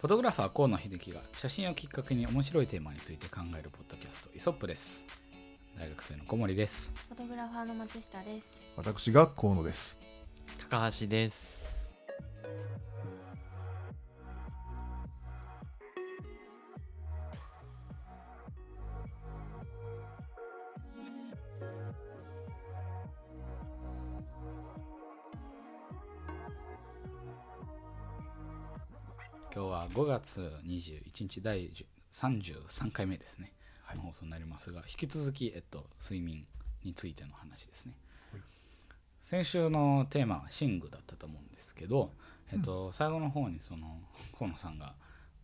フォトグラファー河野秀樹が写真をきっかけに面白いテーマについて考えるポッドキャストイソップです大学生の小森ですフォトグラファーの松下です。私が河野です。高橋です。5月21日第10 33回目ですね、はい。の放送になりますが引き続き、えっと、睡眠についての話ですね、はい。先週のテーマは寝具だったと思うんですけど、えっと、最後の方にその河野さんが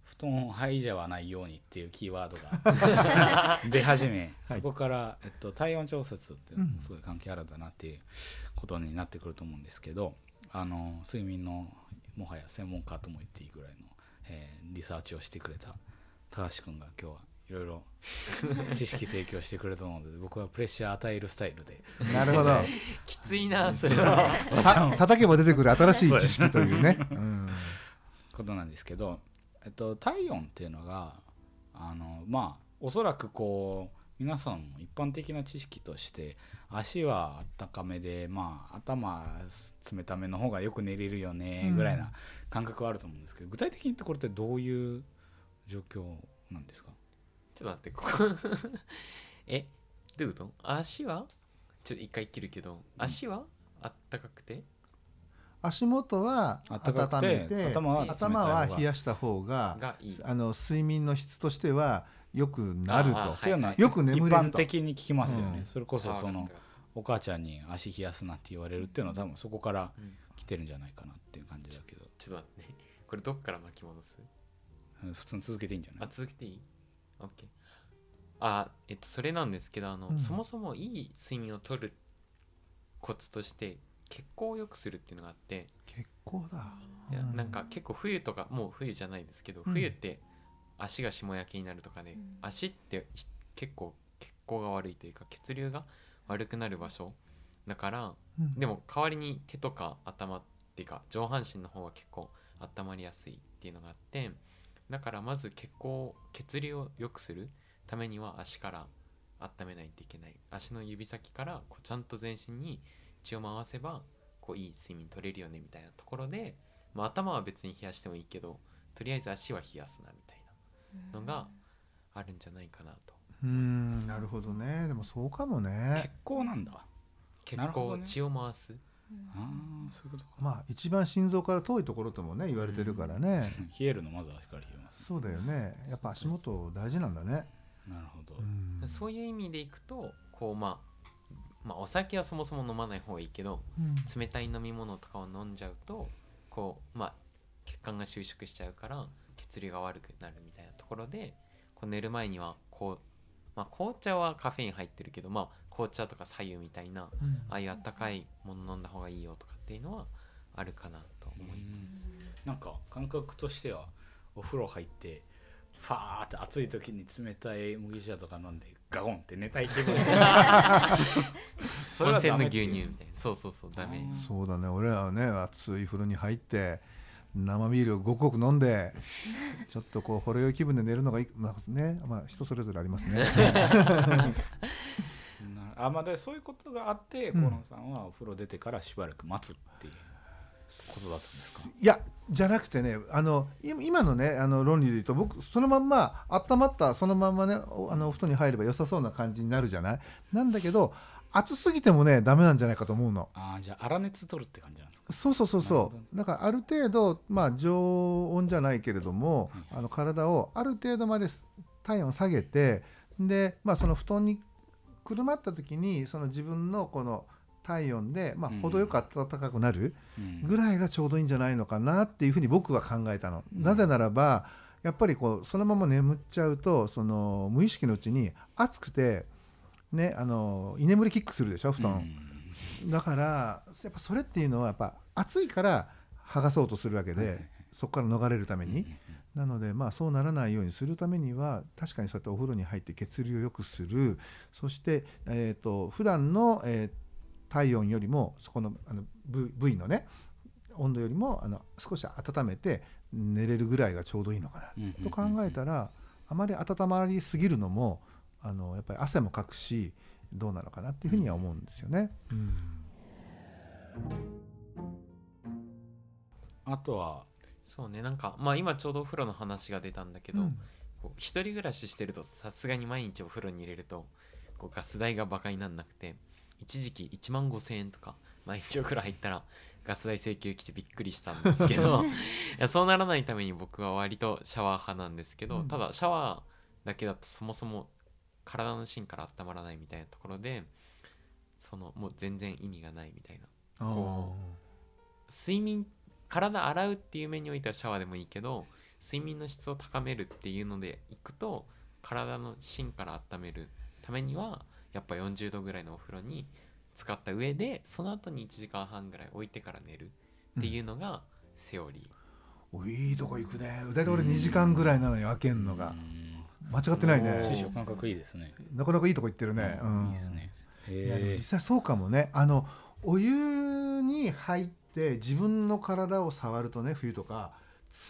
布団をはいじゃわないようにっていうキーワードが 出始め、そこから、えっと、体温調節っていうのもすごい関係あるんだなっていうことになってくると思うんですけどあの睡眠のもはや専門家とも言っていいぐらいの、えーリサーチをしてくれた高橋君が今日はいろいろ 知識提供してくれたので僕はプレッシャー与えるスタイルでなるほど。きついな、それは。た叩けば出てくる新しい知識というね。うんことなんですけど、えっと、体温っていうのがあのまあおそらくこう皆さんの一般的な知識として足はあったかめで、まあ、頭冷ための方がよく寝れるよねぐらいな感覚はあると思うんですけど、具体的に言ってこれってどういう状況なんですか？ちょっと待って、ここ。え、どういうこと？足は？ちょっと一回切るけど、足はあったかくて？足元は暖かく温てめて頭は冷たい方が。頭は冷やした方ががいい。あの睡眠の質としては良くなると。いうのはよく眠れると。一般的に聞きますよね、うん。それこそそのお母ちゃんに足冷やすなって言われるっていうのは多分そこからうん。来てるんじゃないかなっていう感じだけど。ちょっと待って。ね。これどっから巻き戻す？うん普通に続けていいんじゃない？あ、続けていい ?OK。あ、えっと、それなんですけど、あの、うん。そもそもいい睡眠をとるコツとして、血行を良くするっていうのがあって、結構だ。いやうんなんか結構冬とかもう冬じゃないですけど、うん。冬って足が霜焼けになるとかで、うん。足ってひ結構血行が悪いというか血流が悪くなる場所。だからうん。でも代わりに手とか頭っていうか上半身の方は結構温まりやすいっていうのがあってだからまず血行血流を良くするためには足から温めないといけない。足の指先からこうちゃんと全身に血を回せばこういい睡眠取れるよねみたいなところで、まあ、頭は別に冷やしてもいいけどとりあえず足は冷やすなみたいなのがあるんじゃないかなと。うん。なるほどね。でもそうかも血ね。行なんだ。血なるほどね。行血を回す。ああそういうことか、まあ一番心臓から遠いところともね言われてるからね。冷えるのまず足から冷えます、そうだよね。やっぱ足元大事なんだね。なるほど、うん。そういう意味でいくとこう、まあ、まあお酒はそもそも飲まない方がいいけどうん。冷たい飲み物とかを飲んじゃうとこうまあ血管が収縮しちゃうから血流が悪くなるみたいなところでこう寝る前にはこう、まあ、紅茶はカフェイン入ってるけど、まあ、紅茶とか左右みたいなうん。ああいうあったかいもの飲んだ方がいいよとかっていうのはあるかなと思います。なんか感覚としてはお風呂入ってファーって暑い時に冷たい麦茶とか飲んでガゴンって寝たい気分 温泉の牛乳みたいな。そうそうそうダメ。あそうだね。俺らはね熱い風呂に入って生ビールをごくごく飲んで ちょっとこうほろ酔い気分で寝るのがいい、まあねまあ、人それぞれありますね。な あまあでそういうことがあってうん。河野さんはお風呂出てからしばらく待つっていうことだったんですか？いやじゃなくてねあのい今のねあの論理で言うと僕そのまんま温まったそのまんまねおあのお布団に入れば良さそうな感じになるじゃない？なんだけど暑すぎてもねダメなんじゃないかと思うの。ああじゃあ粗熱取るって感じなんですかそうそうそうそう。だからある程度、まあ、常温じゃないけれども、あの体をある程度まです体温を下げてで、まあ、その布団にくるまった時にその自分のこの体温で、まあうん、程よく暖かくなるうん。ぐらいがちょうどいいんじゃないのかなっていうふうに僕は考えたの。なぜならばやっぱりこうそのまま眠っちゃうとその無意識のうちに暑くて、ね、あの居眠りキックするでしょ布団。だからやっぱそれっていうのはやっぱ暑いから剥がそうとするわけでそこから逃れるために。なのでまあそうならないようにするためには確かにそうやってお風呂に入って血流を良くする。そしてえっと普段のえー体温よりもそこのあの部部位のね温度よりもあの少し温めて寝れるぐらいがちょうどいいのかな。と考えたらあまり温まりすぎるのもあのやっぱり汗もかくしどうなのかなっていうふうには思うんですよね。うん。あとはそうねなんかまあ今ちょうどお風呂の話が出たんだけど、うん。こう一人暮らししてるとさすがに毎日お風呂に入れるとこうガス代がバカになんなくて一時期1万5000円とか毎日お風呂入ったらガス代請求来てびっくりしたんですけど いやそうならないために僕は割とシャワー派なんですけど、うん。ただシャワーだけだとそもそも体の芯から温まらないみたいなところでそのもう全然意味がないみたいな。こ睡眠体洗うっていう面においてはシャワーでもいいけど睡眠の質を高めるっていうのでいくと体の芯から温めるためにはやっぱ40度ぐらいのお風呂に使った上でその後に1時間半ぐらい置いてから寝るっていうのがセオリー、おいいとこ行くね。大体俺2時間ぐらいなのよ開けんのが間違ってないね。師匠感覚いいですね。なかなかいいとこ行ってるね、うん。いいですね。いや実際そうかもね。あのお湯に入って自分の体を触るとね冬とか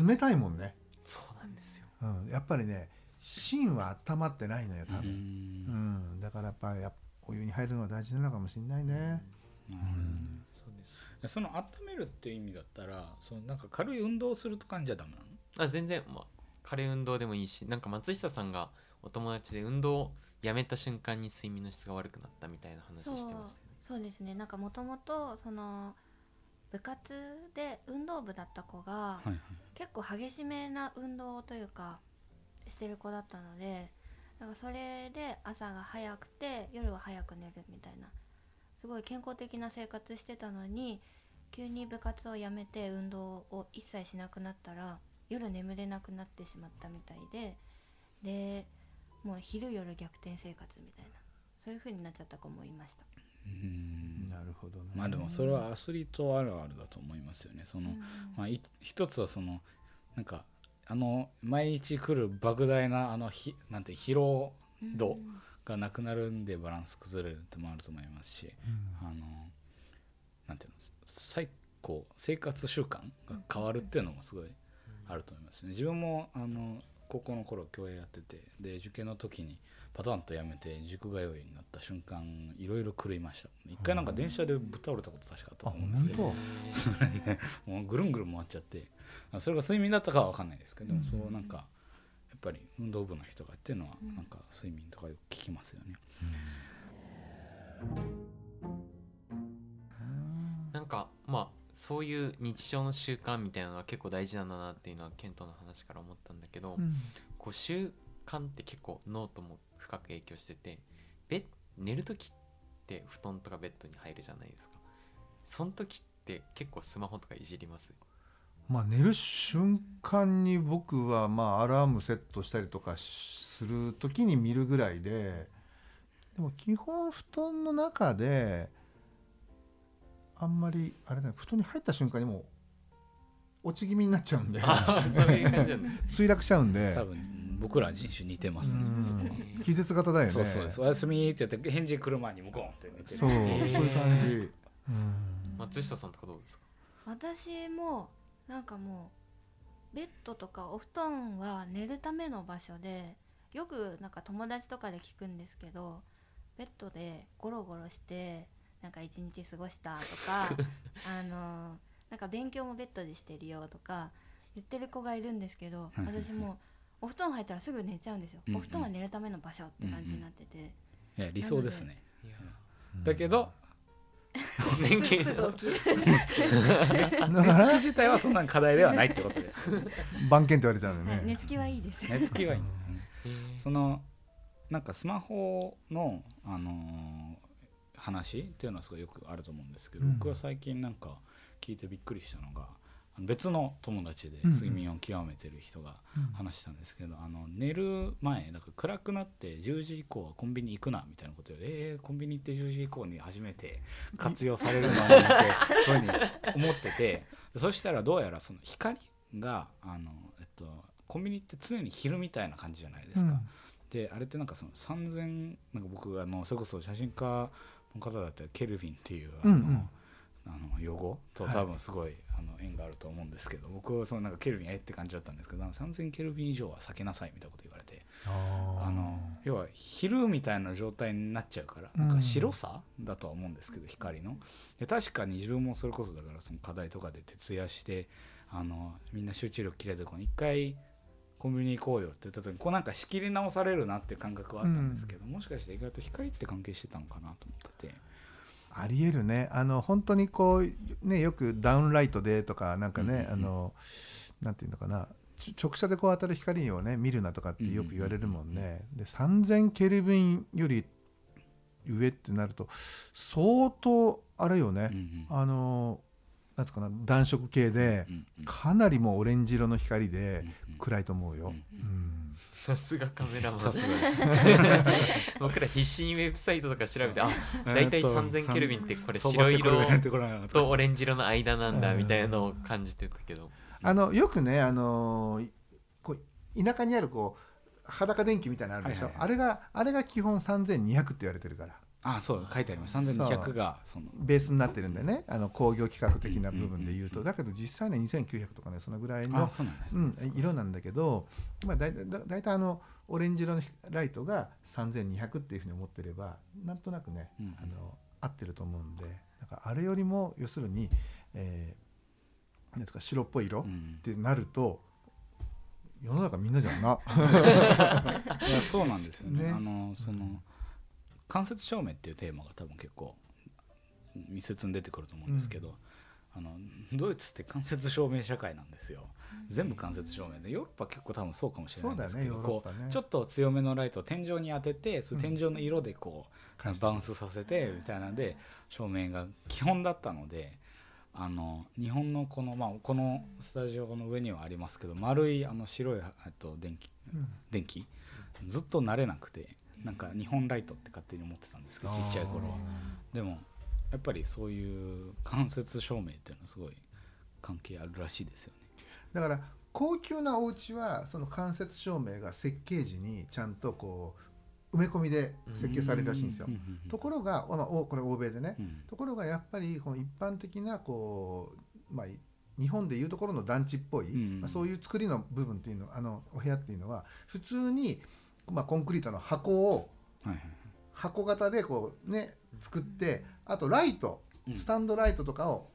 冷たいもんね、そうなんですよ。うん、やっぱりね芯は温まってないのよ多分、うん。ん。だからやっぱりお湯に入るのが大事なのかもしれないね、うです。その温めるっていう意味だったらそのなんか軽い運動をすると感じはダメなの？あ全然、まあ、軽い運動でもいいしなんか松下さんがお友達で運動をやめた瞬間に睡眠の質が悪くなったみたいな話してましたよね。そうですね。なんかもともとその部活で運動部だった子がはいはい。結構激しめな運動というかしてる子だったのでなんかそれで朝が早くて夜は早く寝るみたいなすごい健康的な生活してたのに急に部活をやめて運動を一切しなくなったら夜眠れなくなってしまったみたいででもう昼夜逆転生活みたいなそういう風になっちゃった子もいました。うん。なるほどね。まあでもそれはアスリートあるあるだと思いますよね。その、うん。まあ、い一つはそのなんかあの毎日来る莫大なあのひなんて疲労度うんがなくなるんでバランス崩れるってもあると思いますしうん。あのなんていうの最高生活習慣が変わるっていうのもすごいあると思いますね。自分もあの高校の頃競泳やっててで受験の時にパタンとやめて塾通いになった瞬間いろいろ狂いました一回なんか電車でぶっ倒れたこと確かあったあと思うんですけど。本それねもうぐるんぐるん回っちゃってあそれが睡眠だったかは分かんないですけど、うん。そうなんかやっぱり運動部の人がっていうのはうん。なんか睡眠とかよく聞きますよね。なんかまあそういう日常の習慣みたいなのが結構大事なんだなっていうのはケントの話から思ったんだけど、うん。こう習慣って結構脳とも深く影響しててベッ寝る時って布団とかベッドに入るじゃないですか。その時って結構スマホとかいじります？まあ寝る瞬間に僕はまあアラームセットしたりとかする時に見るぐらいででも基本布団の中であんまりあれだね布団に入った瞬間にもう落ち気味になっちゃうんで。墜落しちゃうんで。多分僕ら人種似てますね。気絶型だよね。そうそうですおやすみって言って返事来る前に向こうって寝てそうそうーいう感じ、うん。松下さんとかどうですか？私もなんかもうベッドとかお布団は寝るための場所でよくなんか友達とかで聞くんですけどベッドでゴロゴロしてなんか一日過ごしたとか あのなんか勉強もベッドでしてるよとか言ってる子がいるんですけど私もうお布団入ったらすぐ寝ちゃうんですよ。うんうん。お布団は寝るための場所って感じになってて。いや理想ですね。だけど年す 金ぐ起きるだか寝つきら自体はそんなに課題ではないってことです。番犬って言われちゃうんね。はい寝つきはいいです。寝つきはいい。んですねえーそのなんかスマホの、あのー話っていうのはすごいよくあると思うんですけど、うん。僕は最近なんか聞いてびっくりしたのが別の友達でうん。うん睡眠を極めてる人がうん。話したんですけど、あの寝る前だから暗くなって10時以降はコンビニ行くなみたいなことでえー、コンビニ行って10時以降に初めて活用されるのを見てそういうふうに思っててで そしたらどうやらその光があの、えっと、コンビニって常に昼みたいな感じじゃないですか。であれってなんかその3000なんか僕あのそれこそ写真家の方だったらケルヴィンっていうあの、うんうん。あの用語とはい。多分すごい、あの縁があると思うんですけど僕はそのなんかケルビンえって感じだったんですけどなんか3000ケルビン以上は避けなさいみたいなこと言われてあの要は昼みたいな状態になっちゃうからなんか白さだとは思うんですけど光の。で確かに自分もそれこそだからその課題とかで徹夜してあのみんな集中力切れてこう一回コンビニ行こうよって言った時にこうなんか仕切り直されるなっていう感覚はあったんですけど、もしかして意外と光って関係してたのかなと思ってて。ありえるね。あの本当にこうねよくダウンライトでとかなんかね、うんうんうん。あのなんていうのかな。ち直射でこう当たる光をね見るなとかってよく言われるもんね、で3000ケルビンより上ってなると相当あれよね、うん。あのなんつうかな暖色系でかなりもうオレンジ色の光で暗いと思うよ、さすがカメラマン。さすがです。僕ら必死にウェブサイトとか調べてあえー大体と3000ケルビンってこれ相白色とオレンジ色の間なんだうんみたいなのを感じてたけど。あのよくねあのいこう田舎にあるこう裸電気みたいなのあるでしょ、はいはいはい。あれがあれが基本3200って言われてるからあそう書いてあります。3200がその。ベースになってるんでね。あの工業規格的な部分で言うと。だけど実際ね2900とかねそのぐらいのうなん色なんだけど、まあ、だいだだいたいあのオレンジ色のライトが3200っていうふうに思ってればなんとなくね、うんあの合ってると思うんでなんかあれよりも要するに、えー、なんですか白っぽい色っうん。てなると世の中みんなじゃんな。そうなんですよね。ね。あのその間接照明っていうテーマが多分結構密接に出てくると思うんですけど、あのドイツって間接照明社会なんですよ。全部間接照明でヨーロッパ結構多分そうかもしれないんですけど、ねねこうちょっと強めのライトを天井に当ててその天井の色でこう、バウンスさせてみたいなんで照明が基本だったのであの日本のこの,、まあ、このスタジオの上にはありますけど丸いあの白いえっと電気うん。電気ずっと慣れなくてなんか日本ライトって勝手に思ってたんですけどちっちゃい頃は。でもやっぱりそういう間接照明っていうのはすごい関係あるらしいですよね。だから高級なお家はその間接照明が設計時にちゃんとこう埋め込みで設計されるらしいんですよ。ところが、まあ、おこれ欧米でね、うん。ところがやっぱりこの一般的なこう、まあ、日本でいうところの団地っぽい、うん。まあ、そういう作りの部分っていうのあのお部屋っていうのは普通に、まあ、コンクリートの箱を箱型でこうね作ってあとライトうん。スタンドライトとかを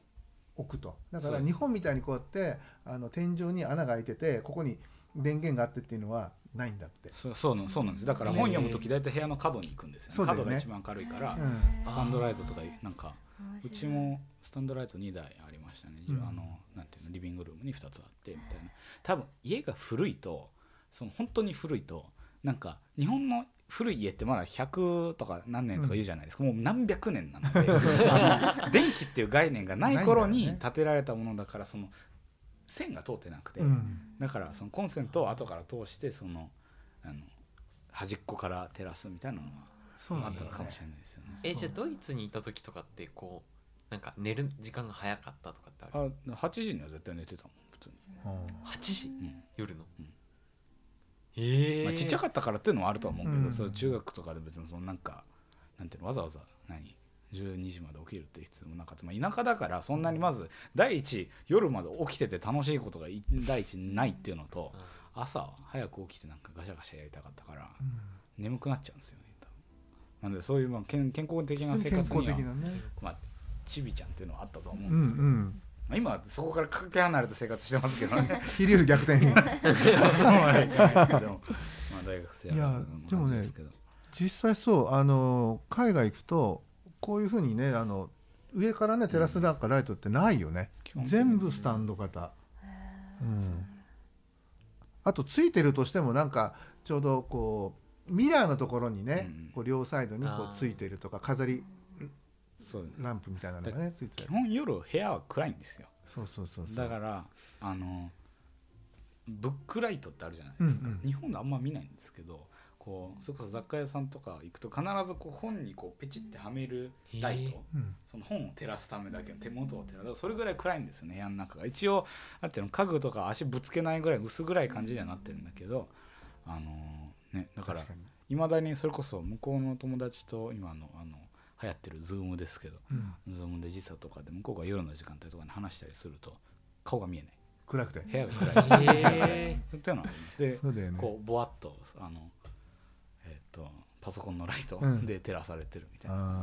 置くと。だから日本みたいにこうやってあの天井に穴が開いててここに電源があってっていうのはないんだって。そうそうなそうなんです。だから本読む時大体部屋の角に行くんですよ,、ね。角が一番軽いから、うん。スタンドライトとかなんかうちもスタンドライト2台ありましたね、うん。あのなんていうのリビングルームに2つあってみたいな。多分家が古いとその本当に古いとなんか日本の古い家ってまだ100とか何年とか言うじゃないですか、もう何百年なので 電気っていう概念がない頃に建てられたものだからその線が通ってなくて、うん。だからそのコンセントを後から通してそのあの端っこから照らすみたいなのはあったのかもしれないですよね。えじゃあドイツにいた時とかってこうなんか寝る時間が早かったとかってある？あ8時には絶対寝てたもん普通に、うん。8時？うん。夜の？うんまあ、ちっちゃかったからっていうのはあるとは思うけど、うん。そう中学とかで別にそのなんかなんていうの？わざわざ何？12時まで起きるっていう必要もなかった、まあ、田舎だからそんなにまず第一夜まで起きてて楽しいことがい第一ないっていうのと朝早く起きてなんかガシャガシャやりたかったから眠くなっちゃうんですよねなのでそういうまあ健健康的な生活にはね。まあちびちゃんっていうのはあったとは思ううんんですけど、うん。まあ、今はそこからかけ離れた生活してますけどね。昼夜逆転。そうはいけないけど。まあ大学生いやでもねですけど。実際そうあの海外行くとこういうふうにねあの上からね照らすなんかライトってないよね、基本的に全部スタンド型、うん、あとついてるとしてもなんかちょうどこうミラーのところにね、うん。こう両サイドにこうついてるとか飾りランプみたいなのがねついて基る本夜部屋は暗いんですよ。そうそうそうそう。だからあのブックライトってあるじゃないですか、うんうん。日本であんま見ないんですけどこうそれこそ雑貨屋さんとか行くと必ずこう本にこうペチってはめるライト、うん。その本を照らすためだけの手元を照らす。それぐらい暗いんですよね部屋の中が。一応なんていうの家具とか足ぶつけないぐらい薄暗い感じにはなってるんだけどあのねだからいまだにそれこそ向こうの友達と今のあの流行ってるズームですけどうん。ズームで時差とかで向こうが夜の時間帯とかに話したりすると顔が見えない。暗くて。部屋が暗い。へっていうのはあります。でそうだよね。こうぼわっとあの、えっとパソコンのライトうん。で照らされてるみたいな、あ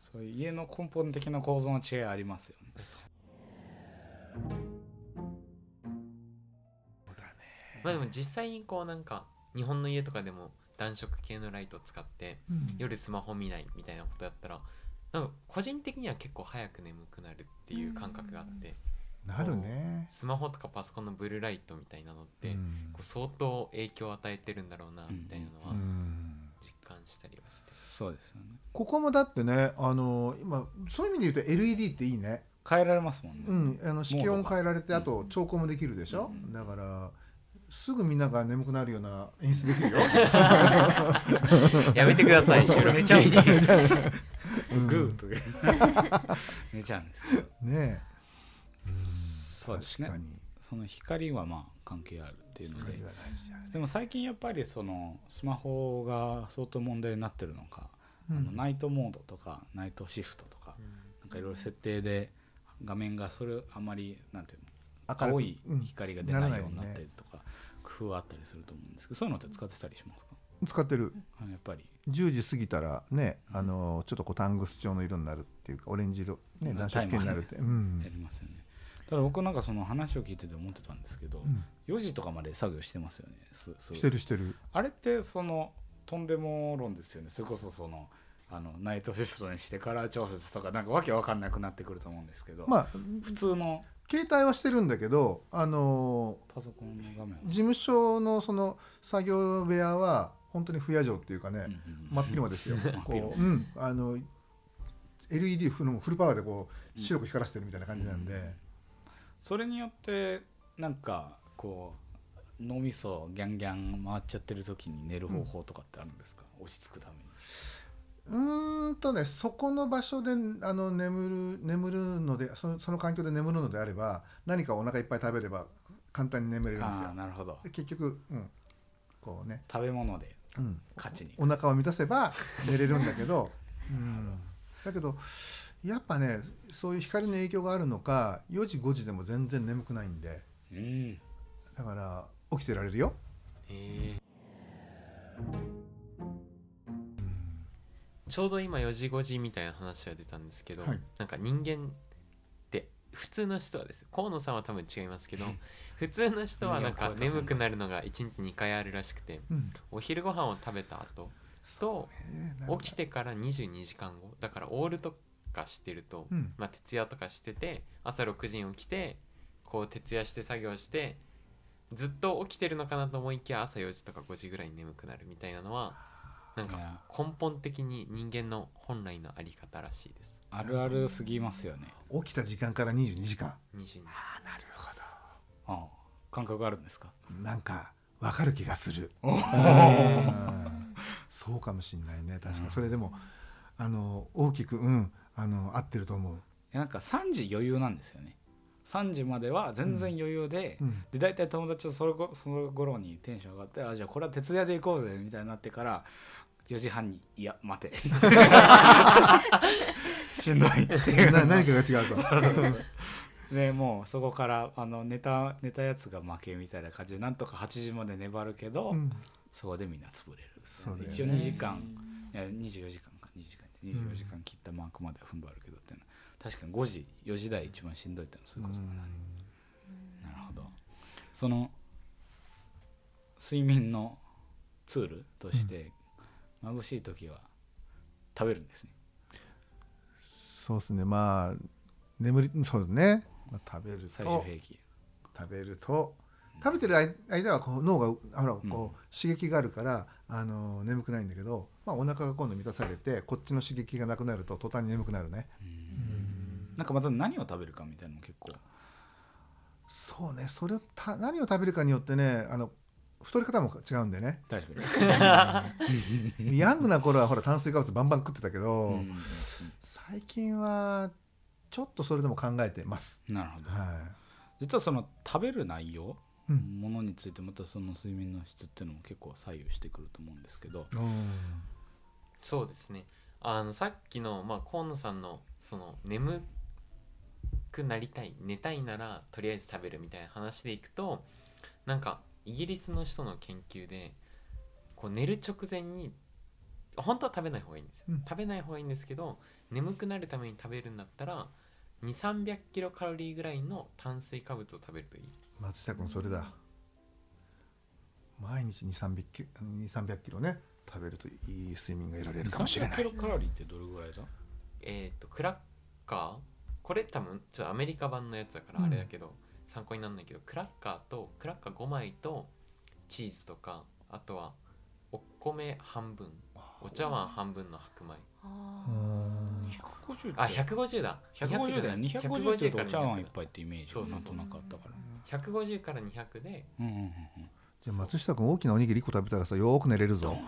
そういう家の根本的な構造の違いありますよね。まあでも実際にこうなんか日本の家とかでも暖色系のライトを使ってーうん。夜スマホ見ないみたいなことやったらなんか個人的には結構早く眠くなるっていう感覚があってなるね。スマホとかパソコンのブルーライトみたいなのってうん。こう相当影響を与えてるんだろうなみたいなのうはん。実感したりはして。そうですよね。ここもだってねあの今そういう意味で言うと LED っていいね。変えられますもんね、うん、あの色温変えられてうん。あと調光もできるでしょ、うん。だからすぐみんなが眠くなるような演出できるよ。やめてください収録中に。うん。グーとか。寝ちゃうんですけど。ねそうですね。その光はまあ関係あるっていうので。ね。でも最近やっぱりそのスマホが相当問題になってるのか、うん。あのナイトモードとかナイトシフトとかなんかいろいろ設定で画面がそれあまりなんていうの明るく青いうん光が出ないようになったりとか工夫はあったりすると思うんですけどそういうのって使ってたりしますか？使ってる。あやっぱり。10時過ぎたらねあのちょっとこうタングス調の色になるっていうかオレンジ色ねうん暖色系になるって、うん。やりますよね。ただ僕なんかその話を聞いてて思ってたんですけど、うん。4時とかまで作業してますよね。してるしてる。あれってそのとんでも論ですよね。それこそそのあのナイトシフトにしてカラー調節とかなんかわけわかんなくなってくると思うんですけど、まあ普通の携帯はしてるんだけどあのパソコンの画面。は事務所のその作業部屋は本当に不夜城っていうかね、うんうん真っ昼間ですよ。こう、うん、あの LED フルフルパワーでこう白く光らせてるみたいな感じなんで、それによってなんかこう脳みそギャンギャン回っちゃってる時に寝る方法とかってあるんですか、落ち着くためにうーんとねそこの場所であの眠る眠るのでそのその環境で眠るのであれば何かお腹いっぱい食べれば簡単に眠れるんですあよ。あなるほど。で結局、うん、こうね、食べ物でうん、勝ちに。お腹を満たせば寝れるんだけど、うん、だけどやっぱねそういう光の影響があるのか4時5時でも全然眠くないんで。うん。だから起きてられるよ、へえちょうど今4時5時みたいな話が出たんですけど、はい。なんか人間って普通の人はです。河野さんは多分違いますけど普通の人はなんか眠くなるのが1日2回あるらしくてうん。お昼ご飯を食べた後とえーなんか。起きてから22時間後だからオールとかしてると、うん。まあ、徹夜とかしてて朝6時に起きてこう徹夜して作業してずっと起きてるのかなと思いきや朝4時とか5時ぐらいに眠くなるみたいなのはなんか根本的に人間の本来のあり方らしいです。あるあるすぎますよね。起きた時間から22時間。22時あなるほああ感覚あるんですか？どなんかわかる気がする。そうかもしんないね。確かうん。にそれでもあの大きくうんあの合ってると思う、いやなんか3時余裕なんですよね。3時までは全然余裕で、うん。で大体友達とそれごその頃にテンション上がってあじゃあこれは徹夜で行こうぜみたいになってから4時半にいや待て。しんどい。っていうな何かが違うと でもうそこからあの寝た寝たやつが負けみたいな感じでなんとか8時まで粘るけど、うん。そこでみんな潰れる。そうね。一応2時間。いや24時間か。2時間。24時間切ったマークまでは踏ん張るけどっていうの。は確かに5時4時台一番しんどいってのはそういうことだな、なるほど。その睡眠のツールとして眩しい時は食べるんですね。そうですね。まあ眠りそうですね、まあ、食べる最終と兵器。食べると食べてる間間はこう脳がほらこう刺激があるからあの眠くないんだけど、まあ、お腹が今度満たされてこっちの刺激がなくなると途端に眠くなるね。なんかまた何を食べるかみたいなのも結構。そうね。それをた何を食べるかによってねあの太り方も違うんでね。確かに。ヤングな頃はほら炭水化物バンバン食ってたけど、うん最近はちょっとそれでも考えてます、なるほど。は実はその食べる内容いうん。ものについてまたその睡眠の質っていうのも結構左右してくると思うんですけど。うんそうですね。あのさっきの、まあ、河野さんのその眠くなりたい寝たいならとりあえず食べるみたいな話でいくとなんかイギリスの人の研究でこう寝る直前に本当は食べない方がいいんですよ、うん。食べない方がいいんですけど眠くなるために食べるんだったら2 3 0 0キロカロリーぐらいの炭水化物を食べるといい。松下君それだ。毎日2 3 0 0キロ2 3 0キロね食べるといい睡眠が得られるかもしれな300キいロカロリーってどれぐらいだ？えっ、とクラッカー。これ多分ちょっとアメリカ版のやつだからあれだけど、参考にならないけどクラッカーとクラッカー5枚とチーズとかあとはお米半分お茶碗半分の白米。あうーん150って？あ150だ。150だよ200 250っお茶碗いっ200ぱいってイメージがなんとなくあったから。150から200で。うんうんうんうんじゃあ松下君大きなおにぎり1個食べたらさよーく寝れるぞ。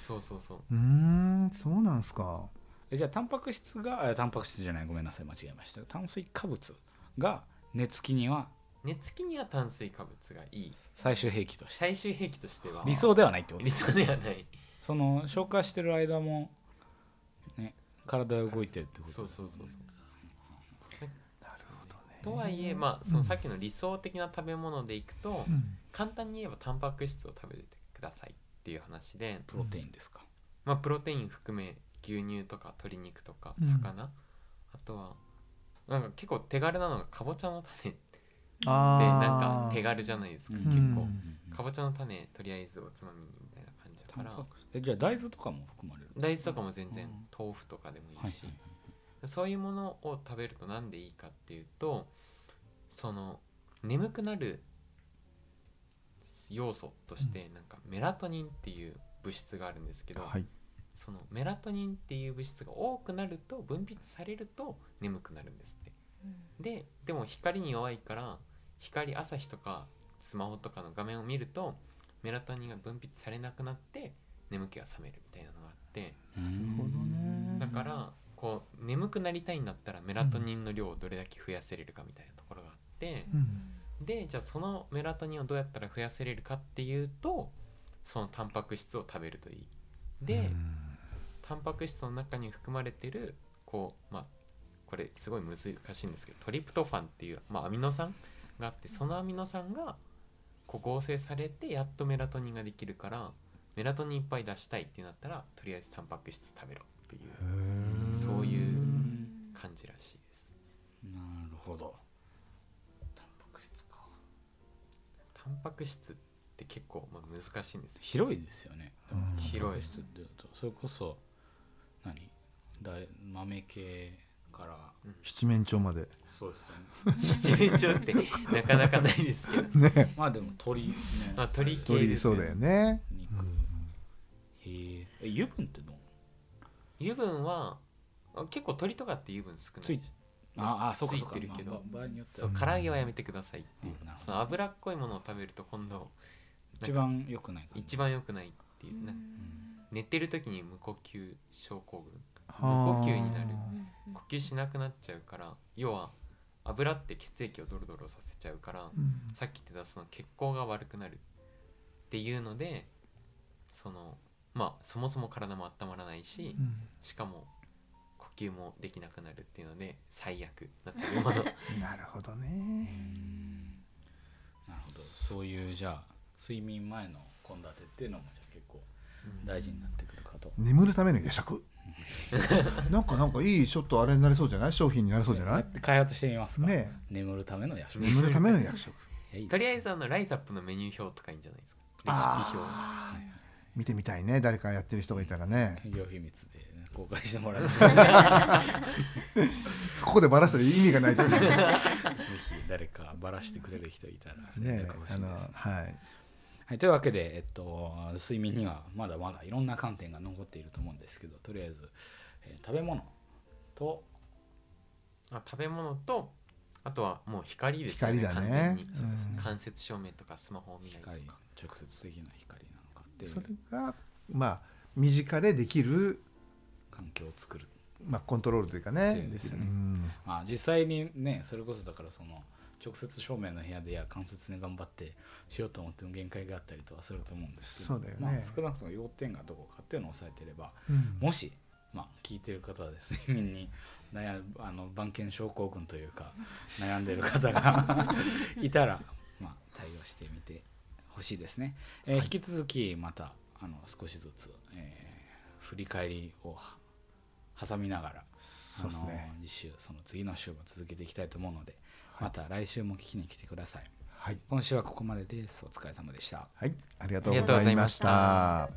そうそうそう。うーんそうなんすかえじゃあタンパク質があタンパク質じゃない。ごめんなさい。間違えました。炭水化物が寝つきには寝つきには炭水化物がいい。最終兵器として。最終兵器としては。理想ではないってこと？理想ではない。その消化してる間もね体が動いてるってことそうそうそうそう。なるほどね。とはいえまあそのさっきの理想的な食べ物でいくと、うん。簡単に言えばタンパク質を食べてくださいっていう話で、プロテインですか、まあ、プロテイン含め牛乳とか鶏肉とかうん。魚、あとはなんか結構手軽なのがかぼちゃの種。っ てあー。なんか手軽じゃないですか、うん。結構、うん。かぼちゃの種とりあえずおつまみにみたいな感じだから。えじゃあ大豆とかも含まれる大豆とかも全然うん。豆腐とかでもいはいいし、そういうものを食べるとなんでいいかっていうとその眠くなる要素としてなんかメラトニンっていう物質があるんですけど、はいそのメラトニンっていう物質が多くなると分泌されると眠くなるんですって。ででも光に弱いから光朝日とかスマホとかの画面を見るとメラトニンが分泌されなくなって眠気が覚めるみたいなのがあって。なるほどね。だからこう眠くなりたいんだったらメラトニンの量をどれだけ増やせれるかみたいなところがあって。うん。でじゃあそのメラトニンをどうやったら増やせれるかっていうとそのタンパク質を食べるといい。で、うんタンパク質の中に含まれてるこうまあこれすごい難しいんですけどトリプトファンっていう、まあ、アミノ酸があってそのアミノ酸がこう合成されてやっとメラトニンができるからメラトニンいっぱい出したいってなったらとりあえずタンパク質食べろっていうそういう感じらしいです。なるほど。タンパク質か。タンパク質って結構まあ難しいんですよ。広いですよね。広い。質っていうとそれこそ何？だい豆系から。七面鳥まで。そうですよね。七面鳥ってなかなかないですけど、ね。まあでも鳥ね。まあ、鳥系鳥ですそうだよね。肉、へえ。え油分ってどう？油分はあ結構鳥とかって油分少ない。ついああそうかそうか。てるけど。まあ場合によっては。そう唐揚げはやめてくださいっていう、うん。その脂っこいものを食べると今度一番良くないか一番良くないっていう、なんかうん寝てる時に無呼吸症候群？はあ。無呼吸になる。呼吸しなくなっちゃうから要は油って血液をドロドロさせちゃうから、うん。さっき言ってたその血行が悪くなるっていうのでそのまあそもそも体も温まらないし、うん。しかも呼吸もできなくなるっていうので最悪な食べ物。なるほどうねん。なるほど。そういうじゃあ睡眠前の献立っていうのもじゃあ結構大事になってくるかと、眠るための夜食。なんかなんかいいちょっとあれになりそうじゃない？商品になりそうじゃない？開発してみますか、ね眠るための夜食。眠るための夜食。とりあえずあのライザップのメニュー表とかいいんじゃないですか？レシピあ見てみたいね。誰かやってる人がいたらね。企業秘密で、ね、公開してもらえるここでバラしたら意味がないと思う。ぜひ誰かバラしてくれる人いたら連ねあのはいはい、というわけで、えっと、睡眠にはまだまだいろんな観点が残っていると思うんですけどとりあえず、えー食べ物とあ食べ物とあとはもう光ですよね光だね。完全に。うんそうですね。間接照明とかスマホを見ないと光か直接的な光なのかっていう。それがまあ身近でできる、環境を作る、まあ、コントロールというかってねいうんですね。うん。まあ、実際にねそれこそだからその直接正面の部屋でいや関節ね頑張ってしようと思っても限界があったりとかすると思うんですけど。ね。まあ、少なくとも要点がどこかっていうのを押さえてればうん。もし、まあ、聞いてる方はですね睡眠に悩むあの番犬症候群というか悩んでる方が いたら、まあ、対応してみてほしいですね、えー引き続きまたあの少しずつ、えー振り返りをは挟みながらね。あの次週その次の週も続けていきたいと思うので、また来週も聞きに来てください。はい、今週はここまでです。お疲れ様でした。はい、ありがとうございました。